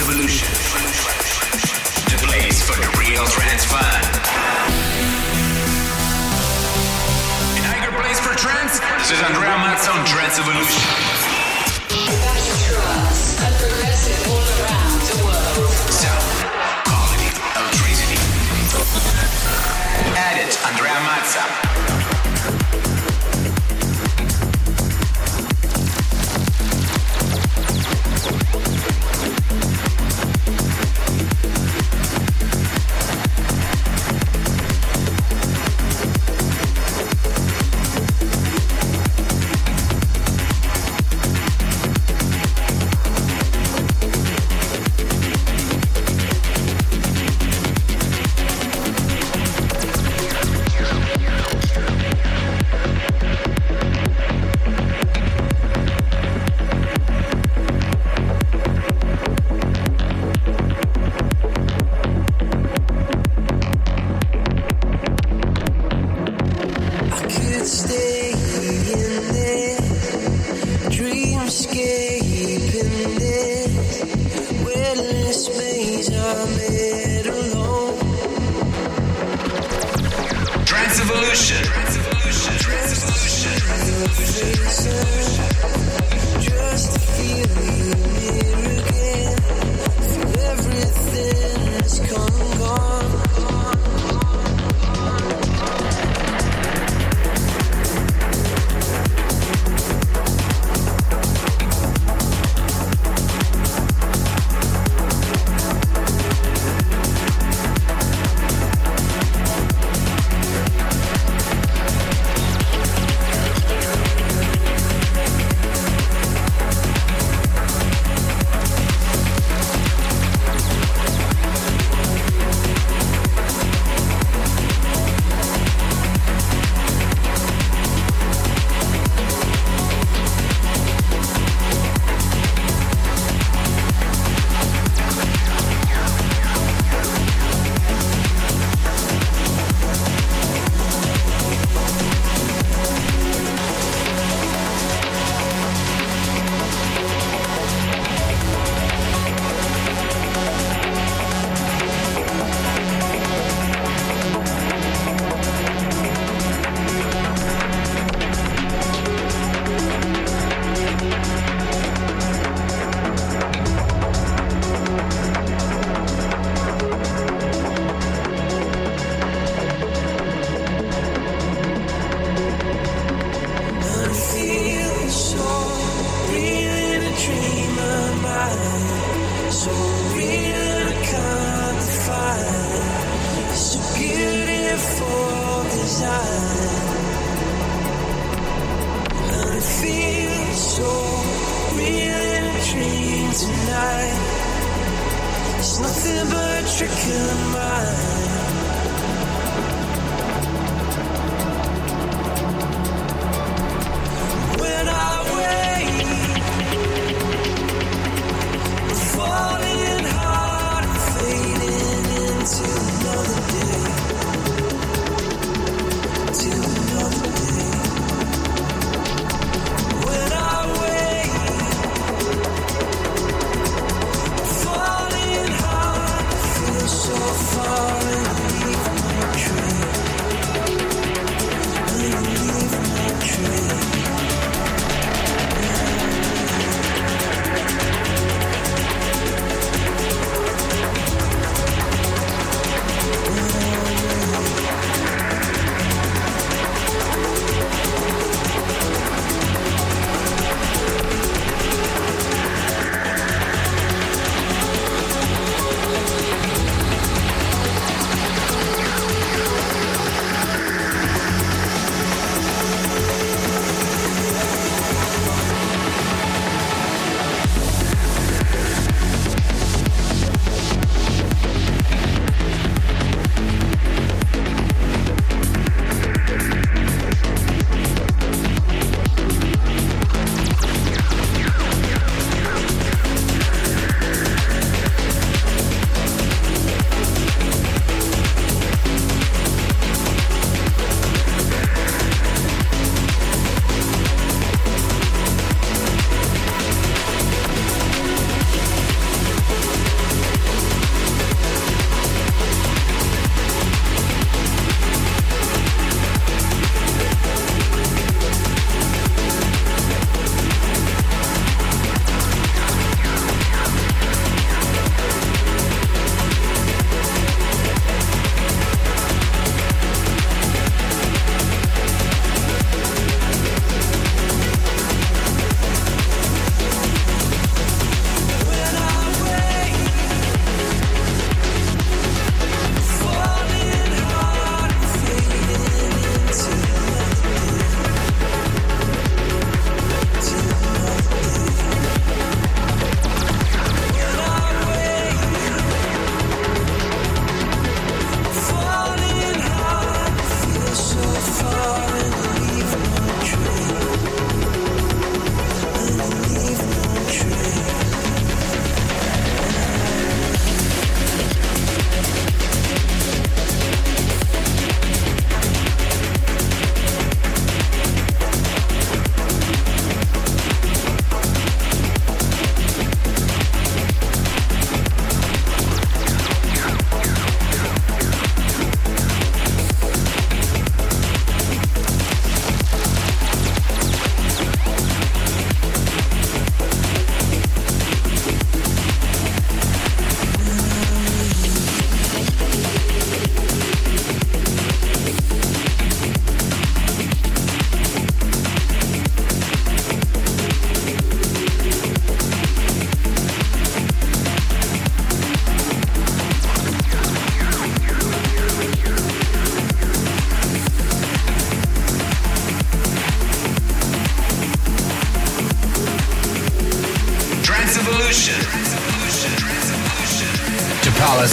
Evolution. The place for the real trance fan. An place for trance? This is Andrea Trance Evolution. Progressive all around the world. Quality, electricity. Edit Andrea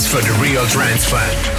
for the real trance fan.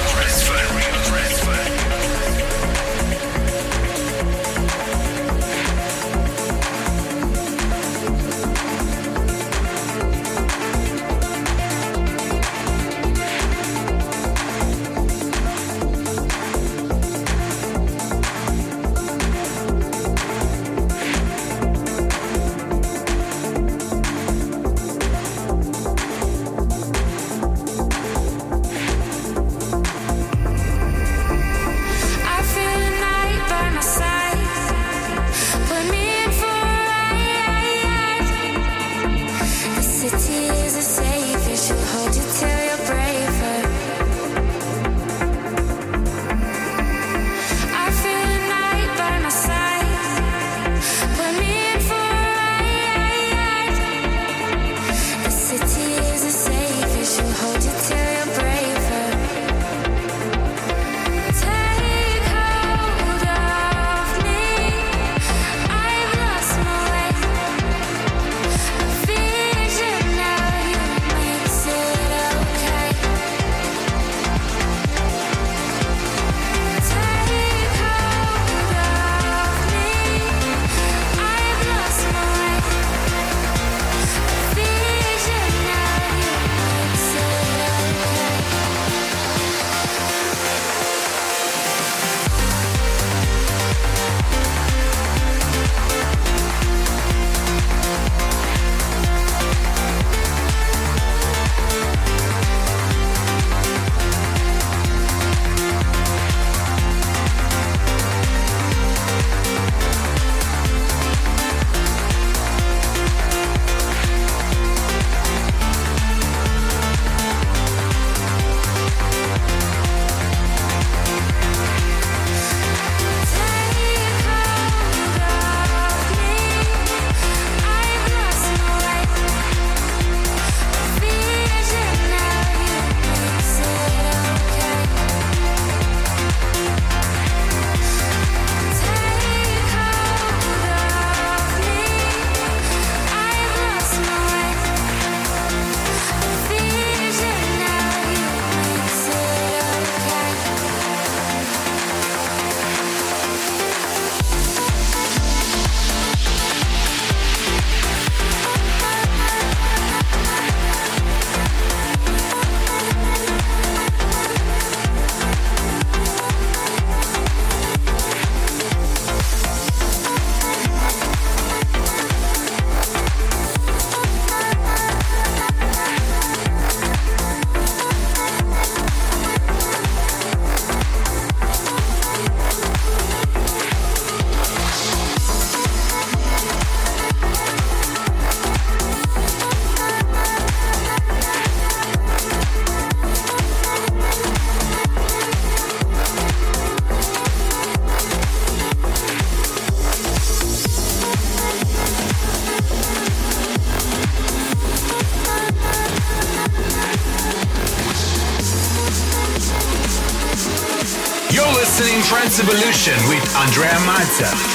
Trance Evolution with Andrea Mazza.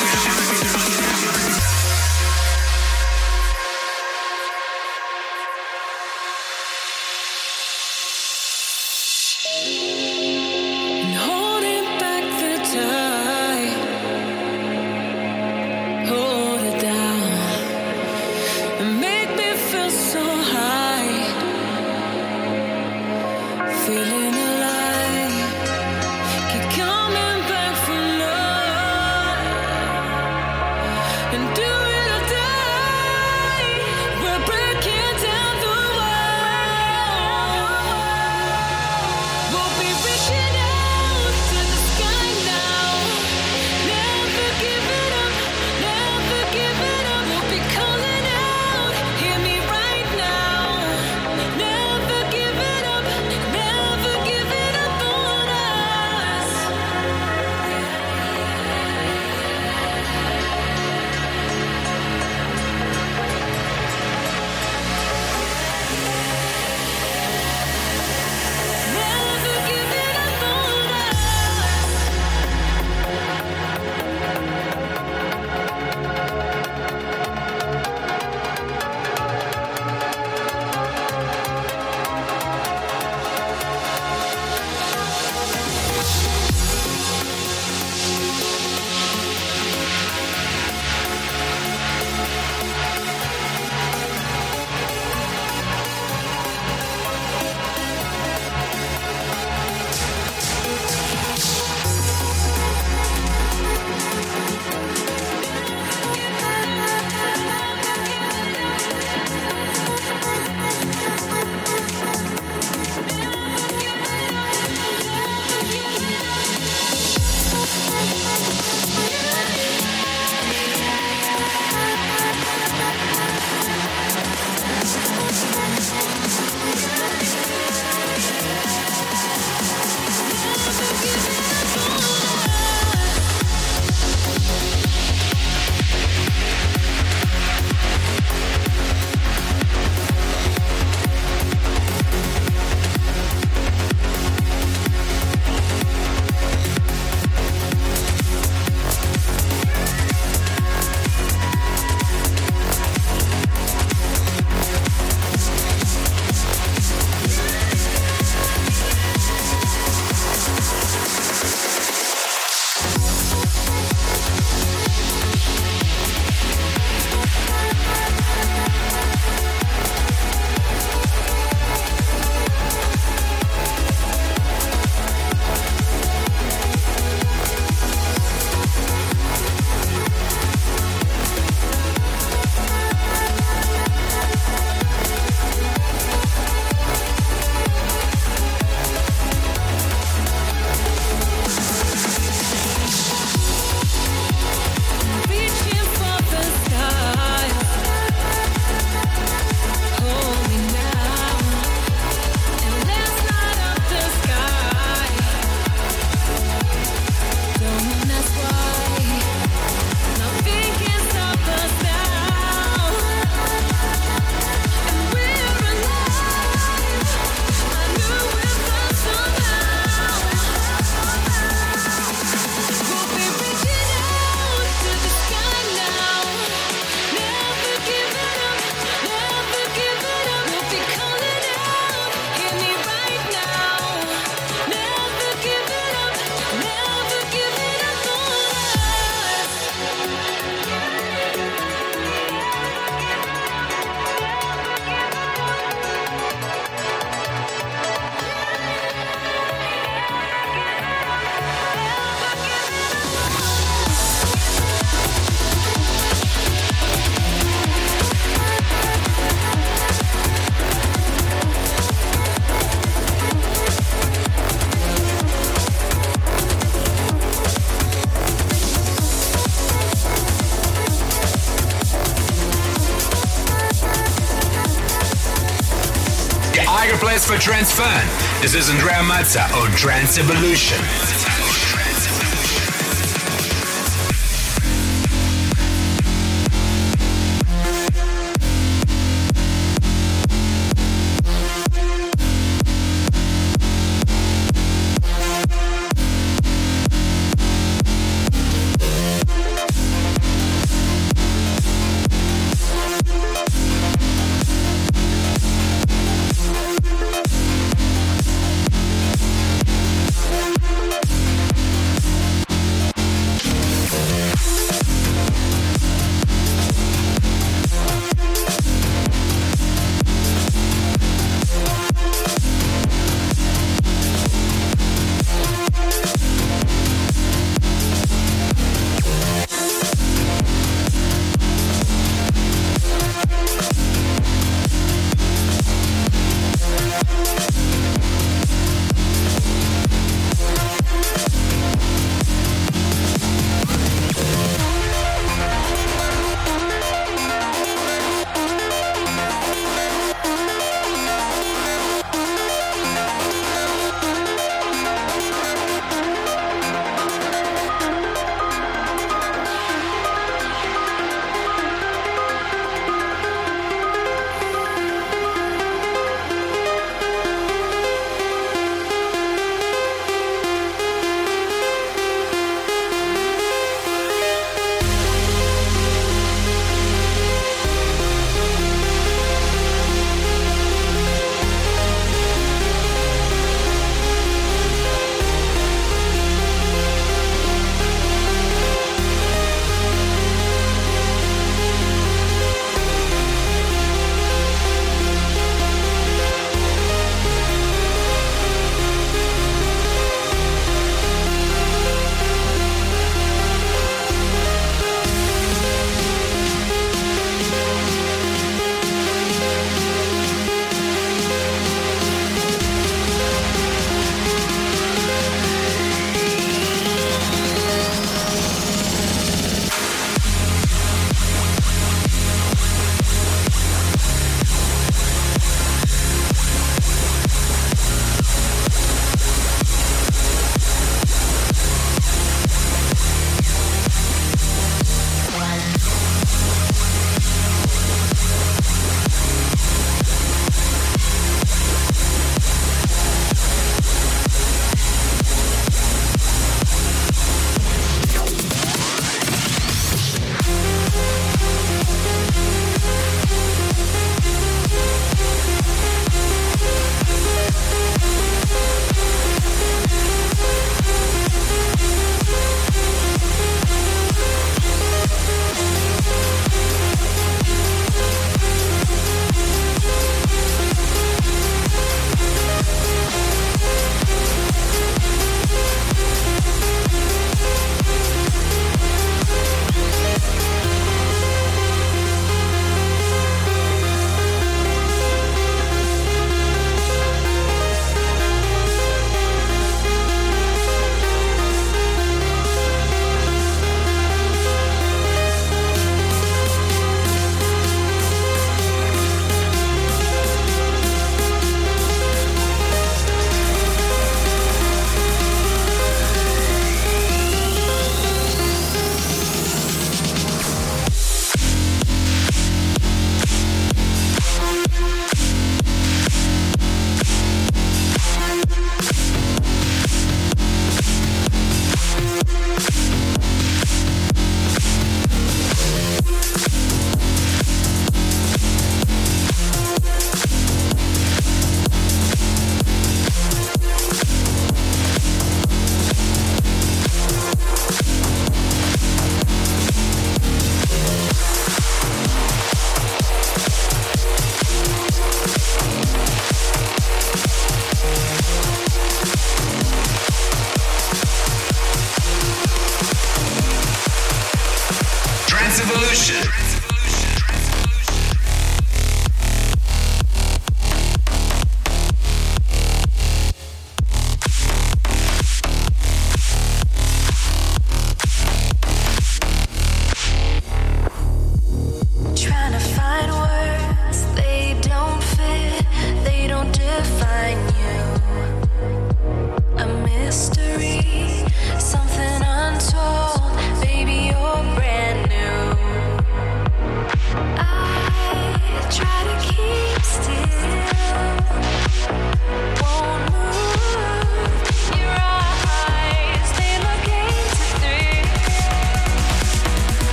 Place for Fun. This is Andrea Mazza on Trance Evolution.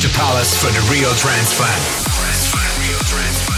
To Palace for the real trance fan.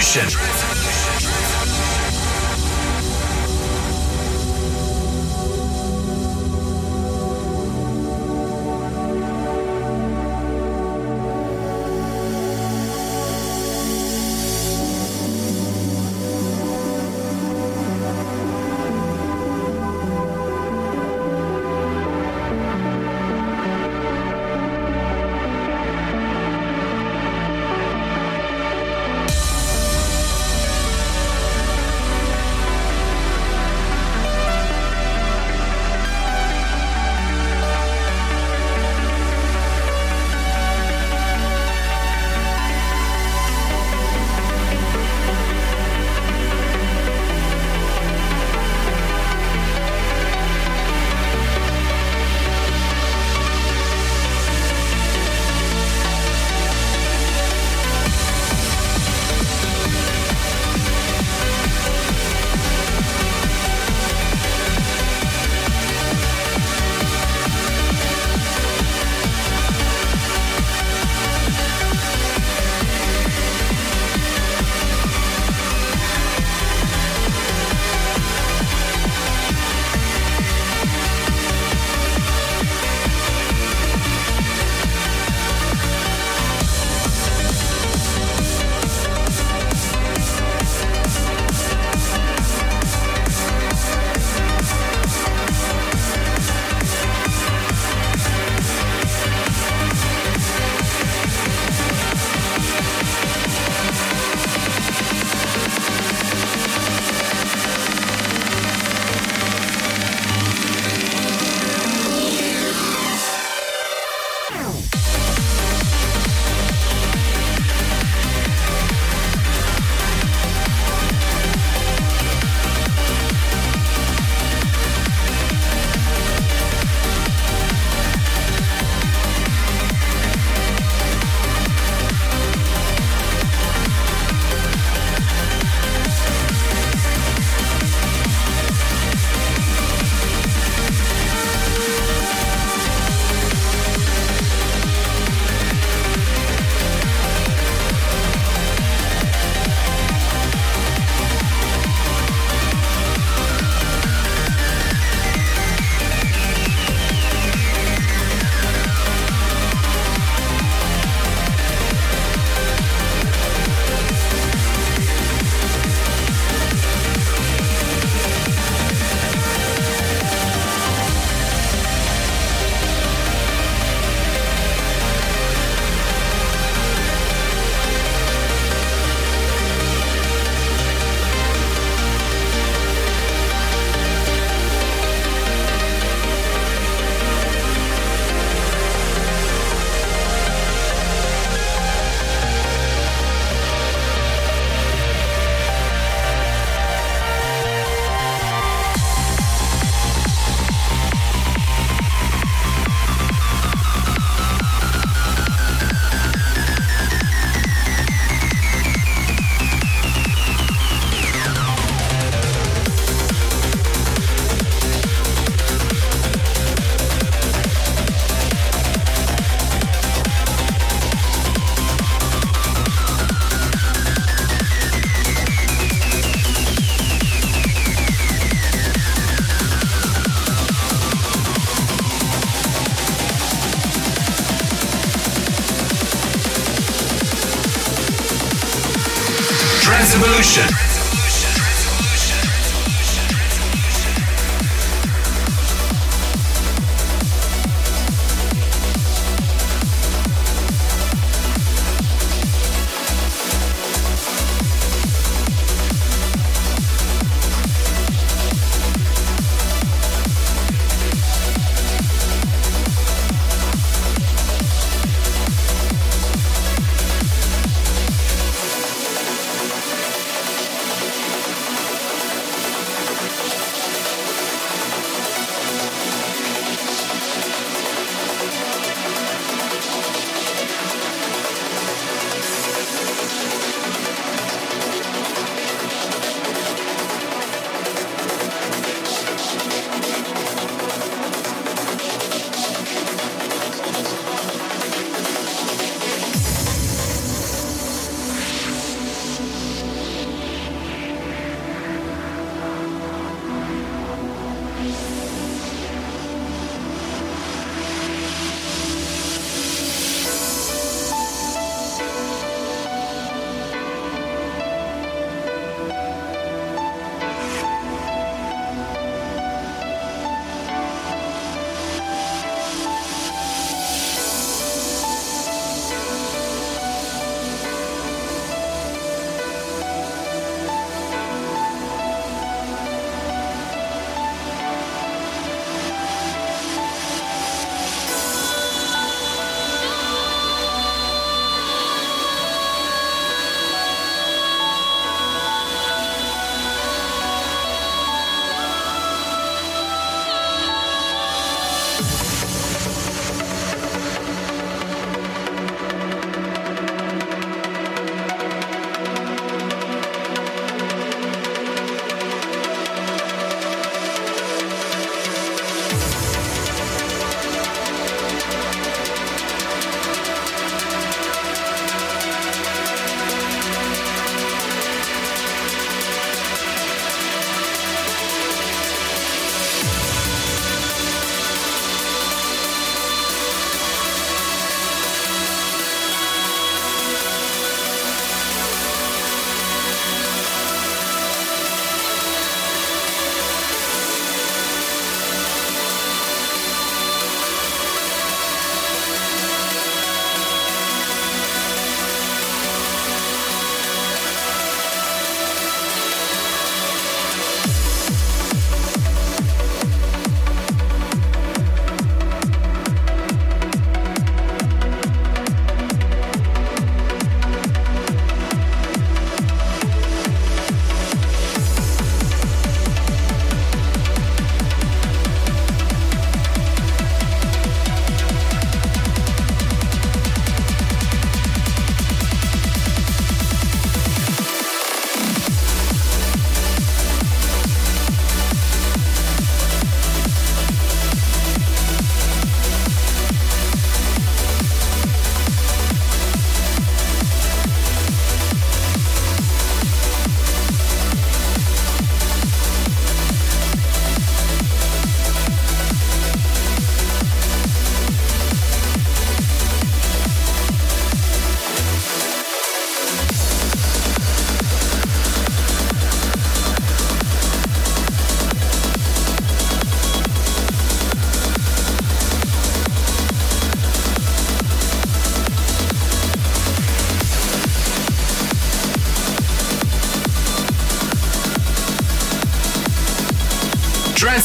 Trance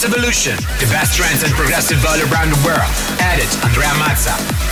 Evolution, the best trance and progressive all around the world. Edit Andrea Mazza.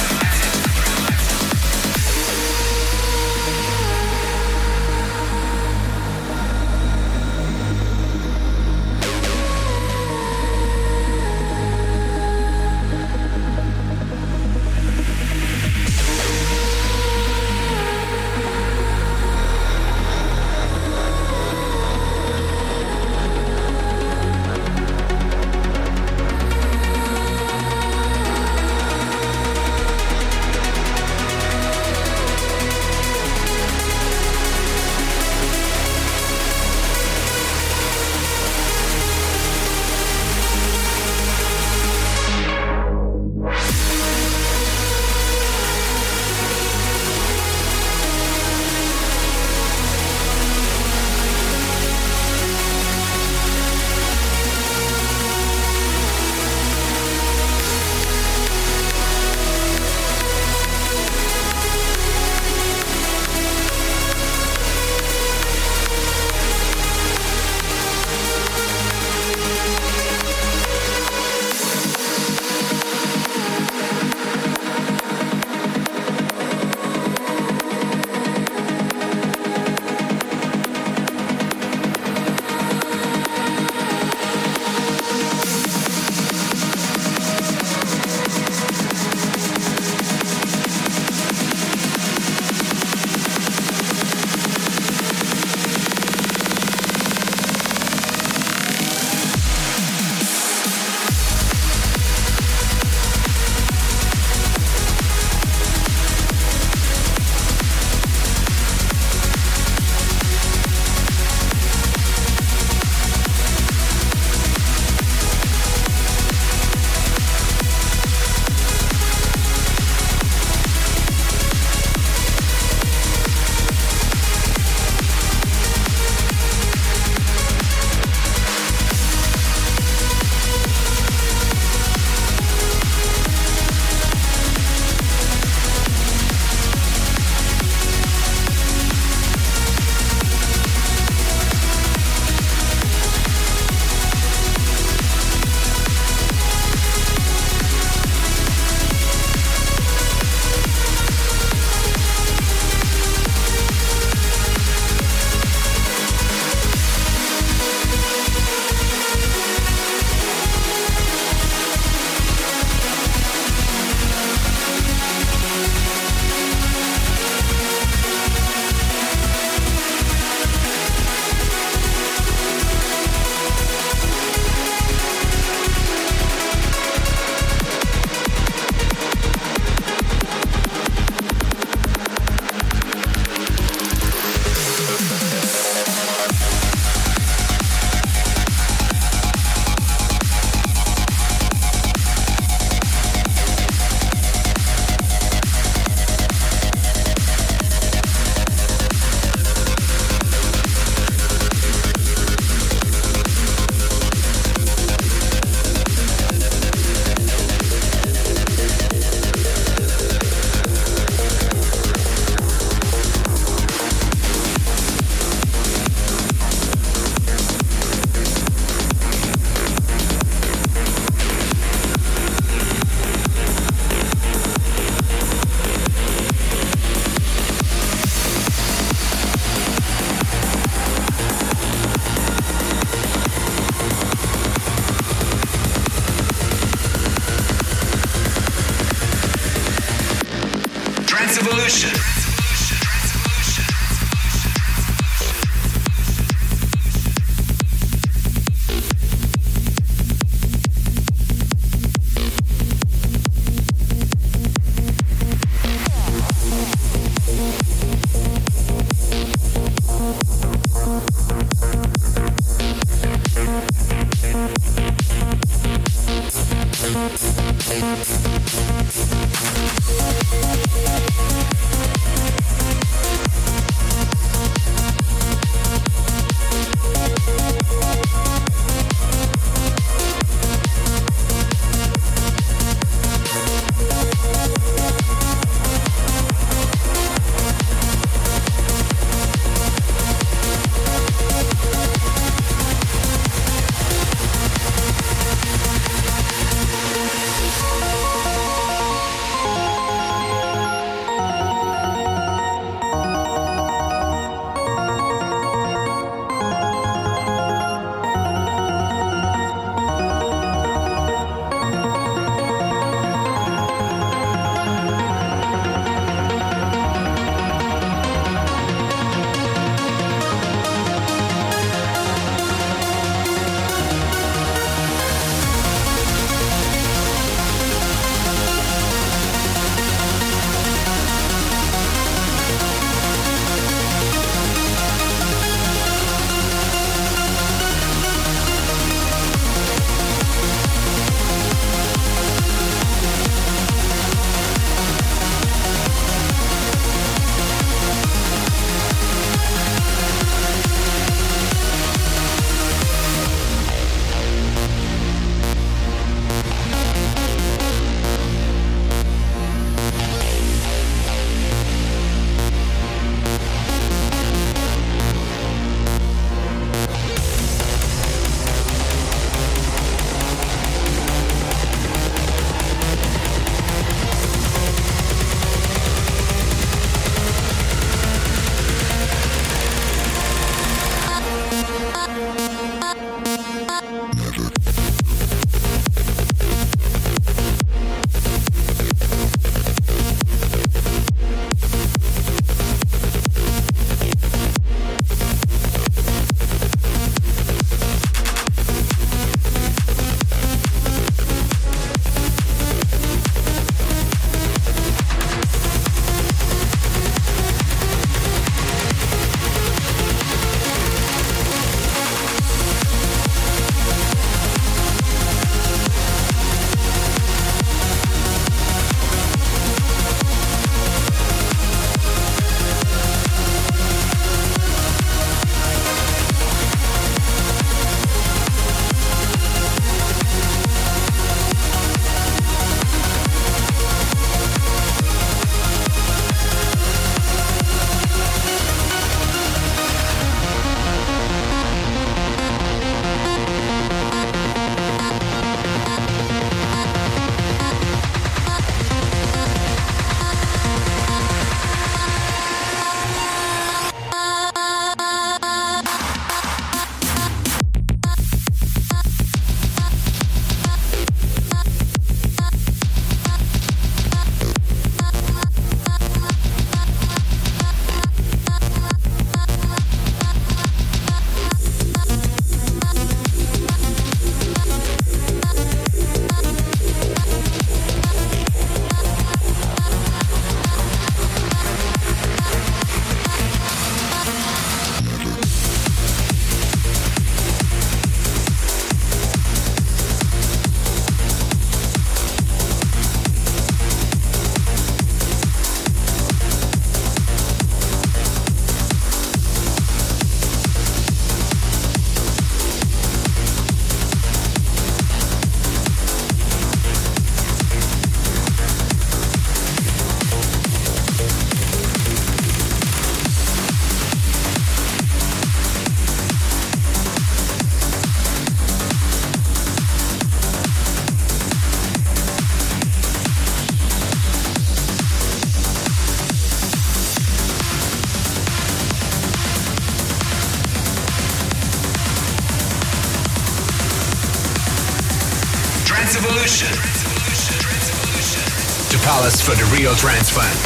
Palace for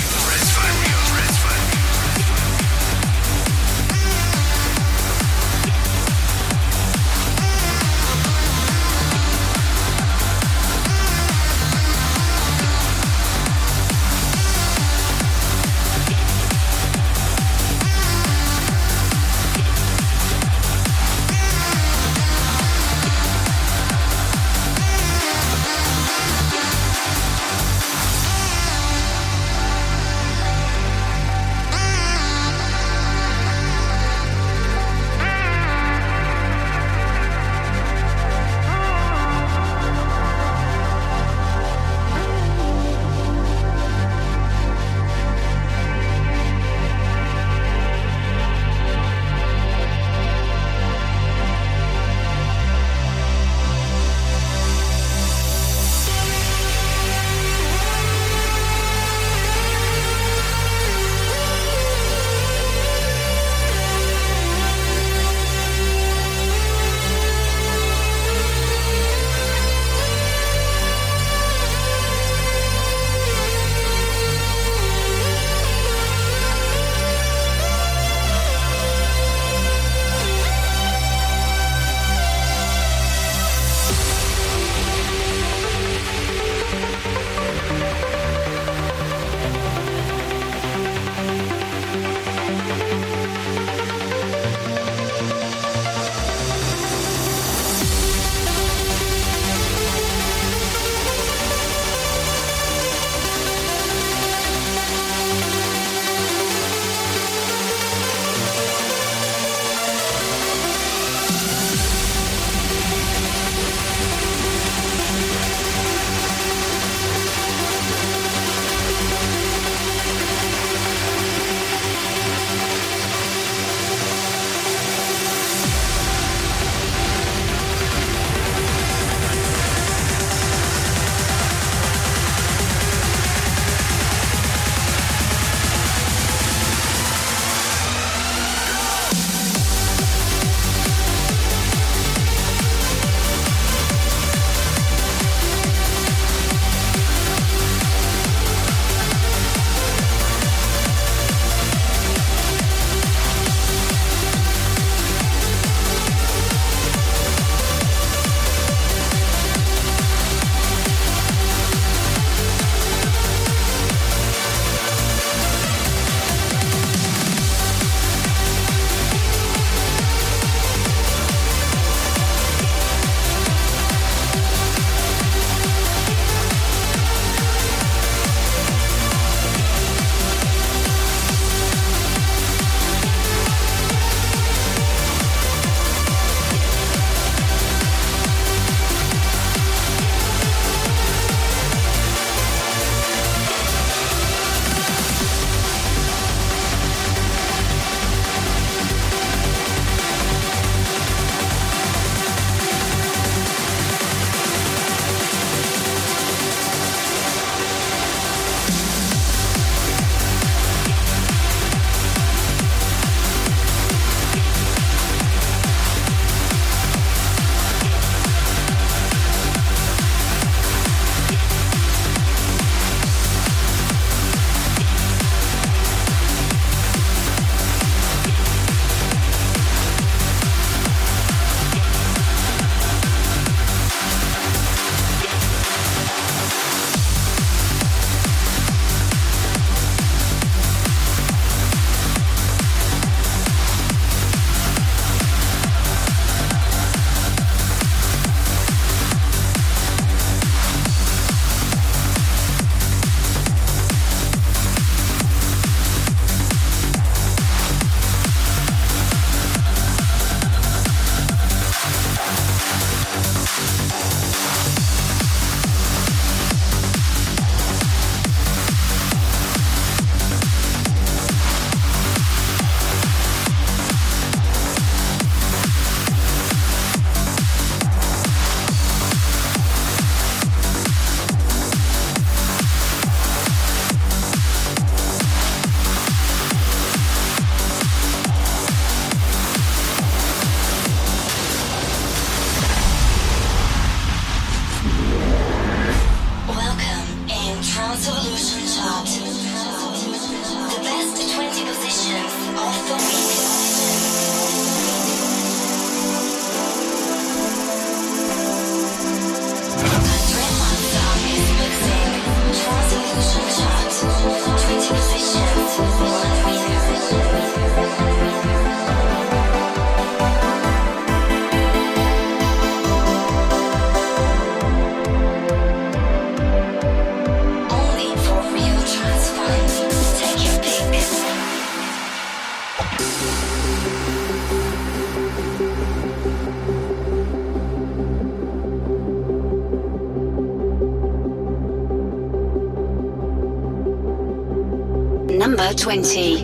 20.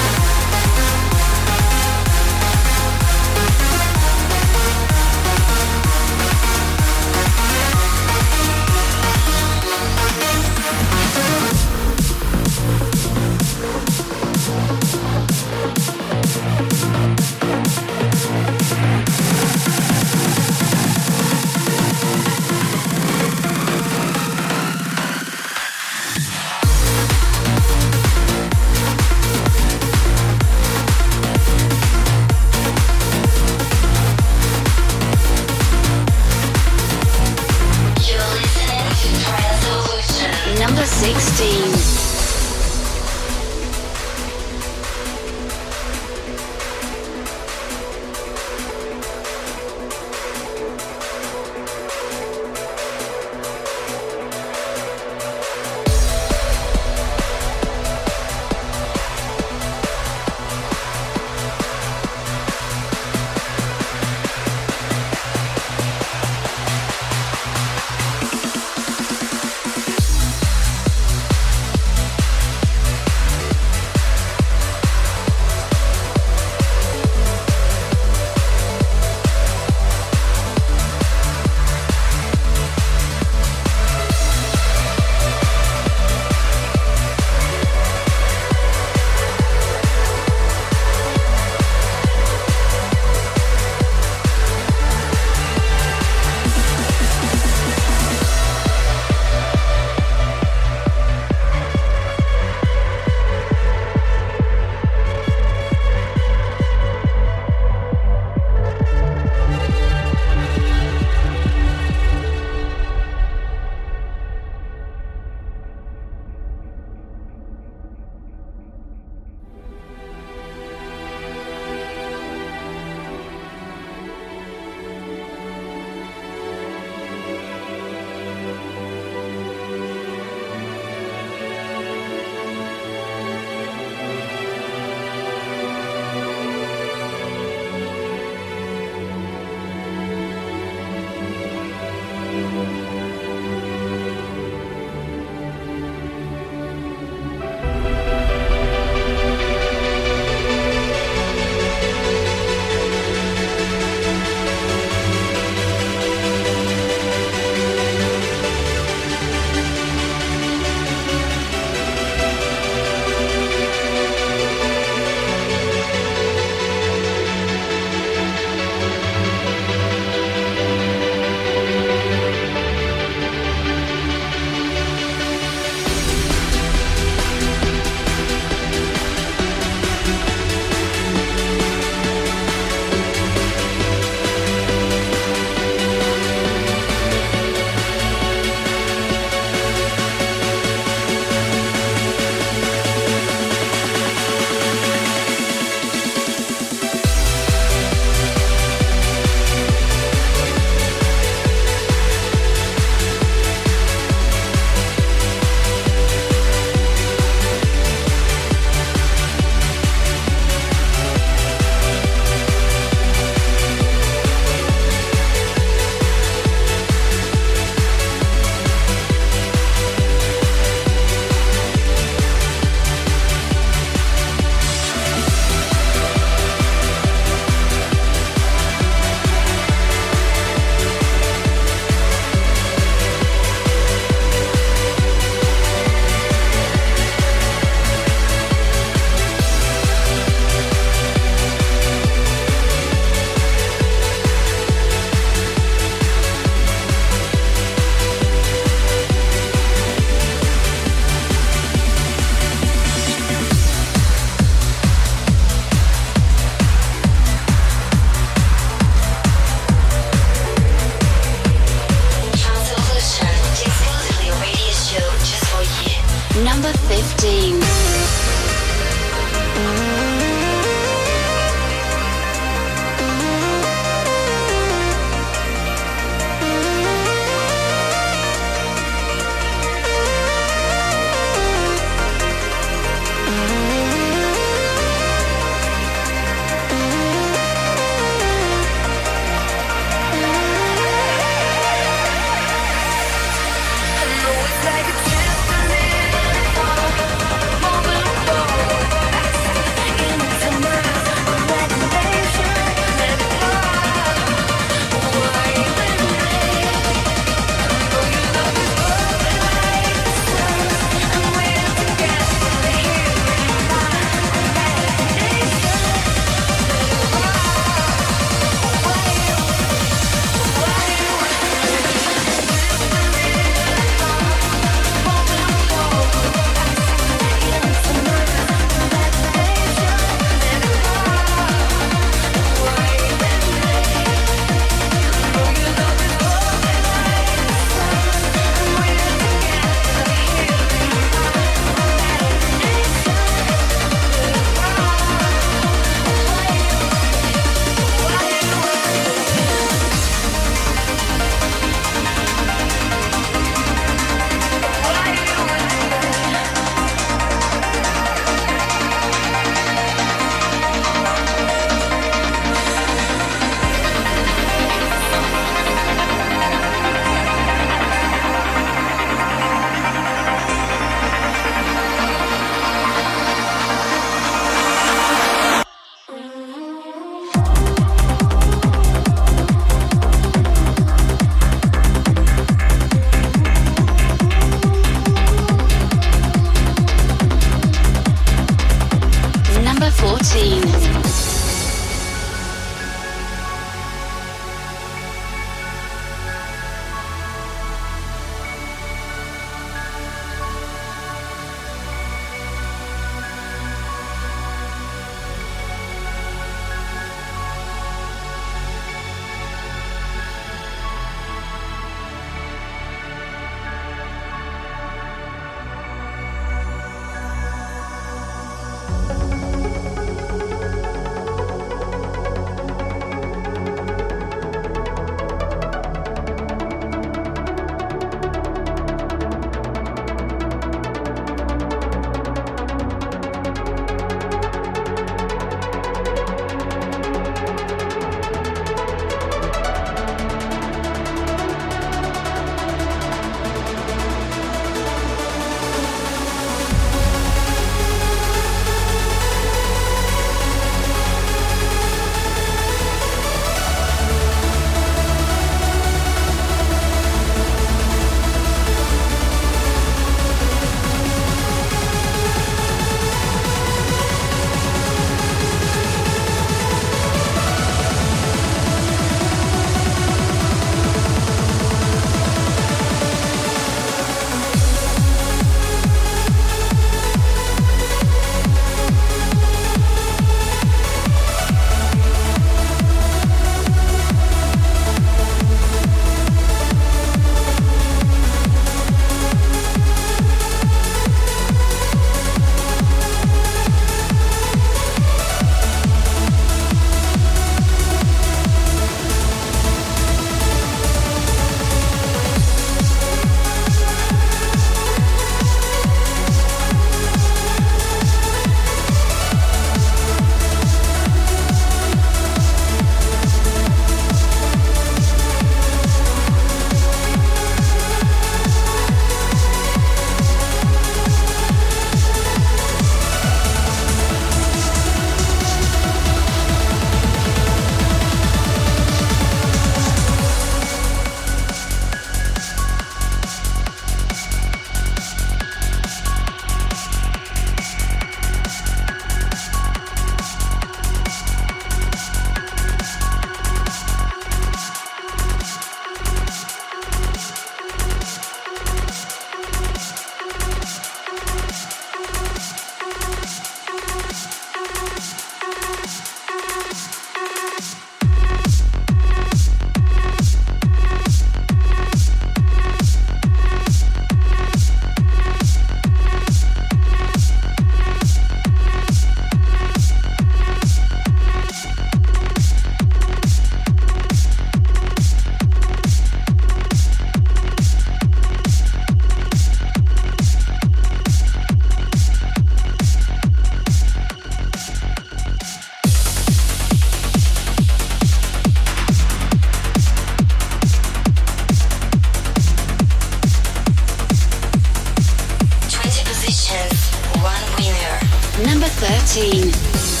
13.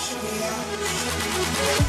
Show me up.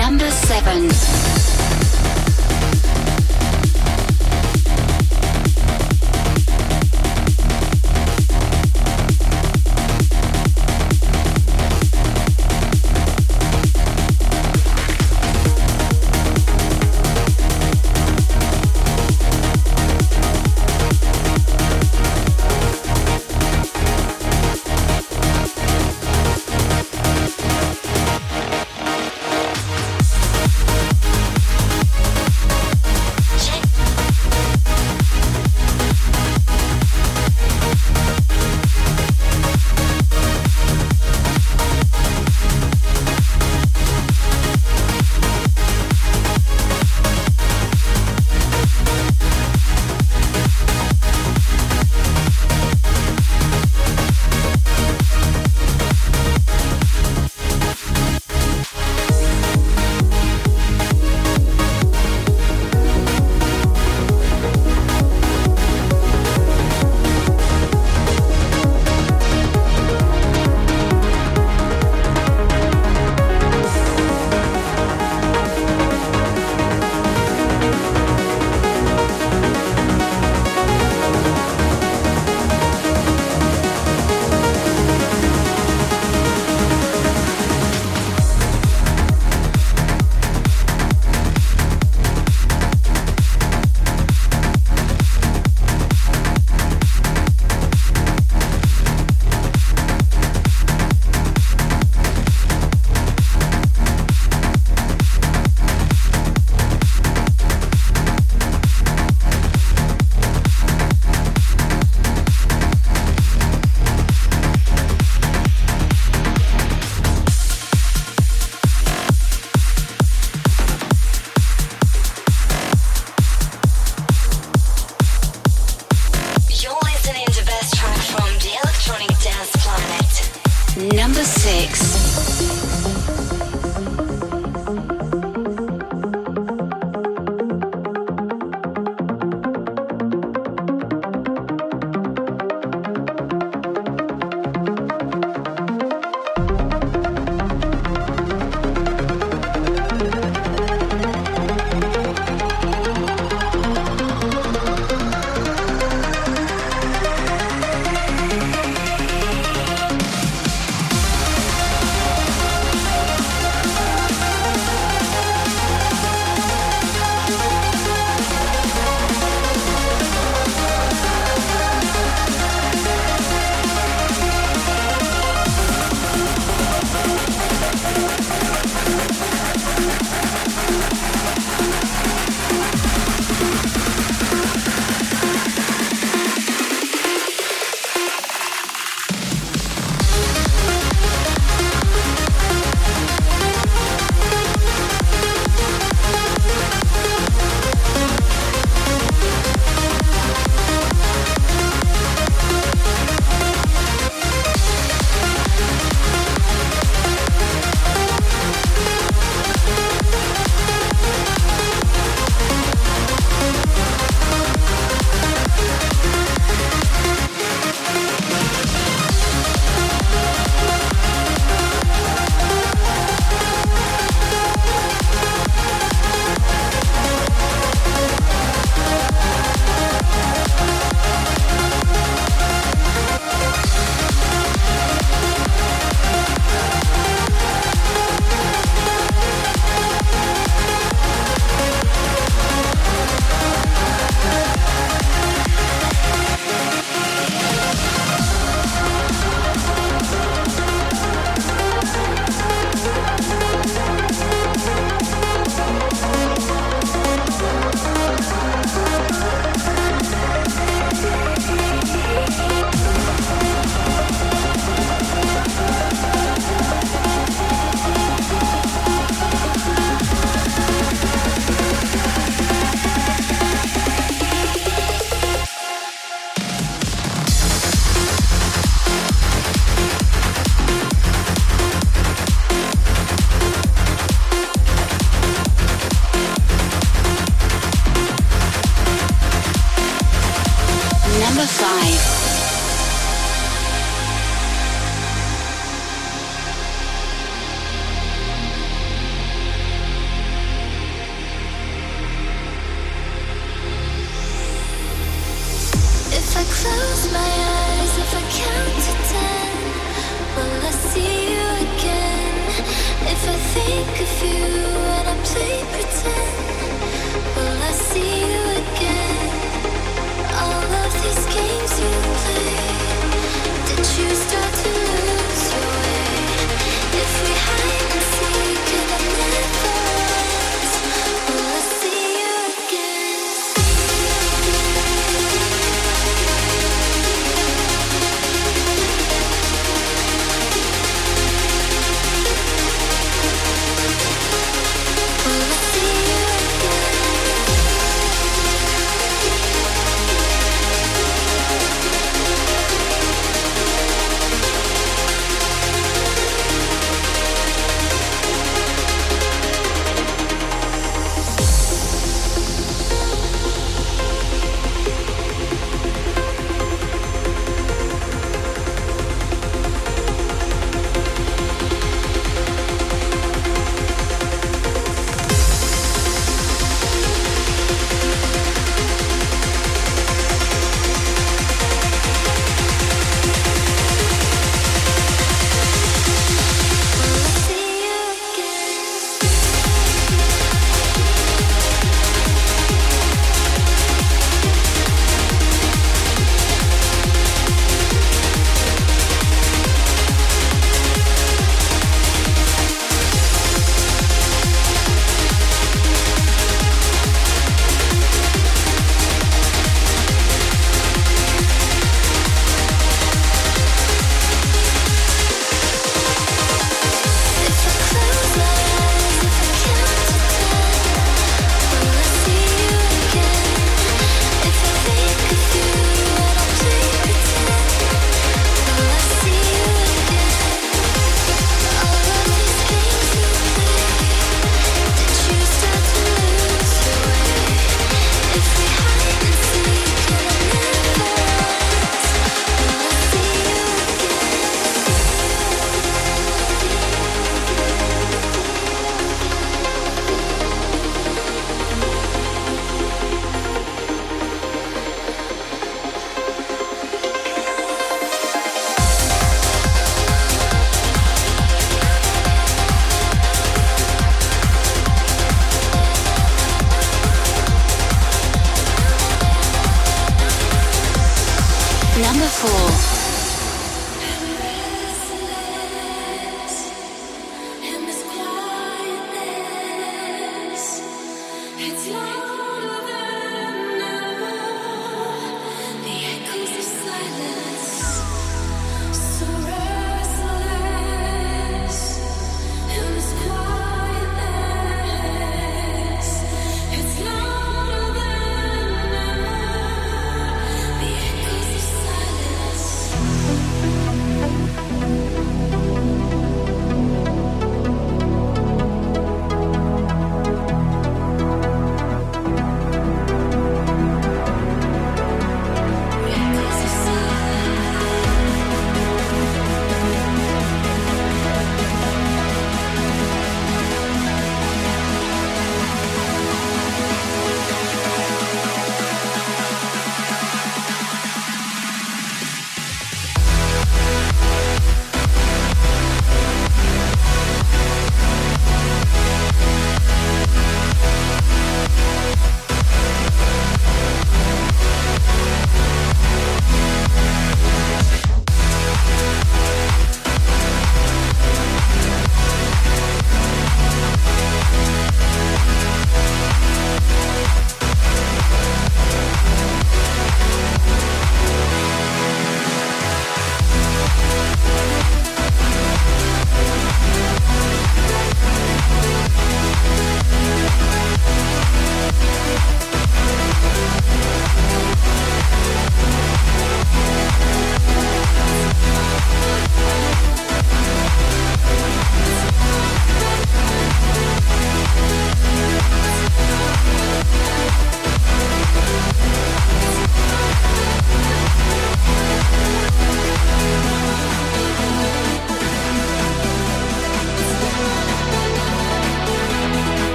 Number 7.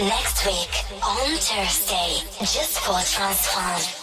Next week on Thursday, just for Transfun.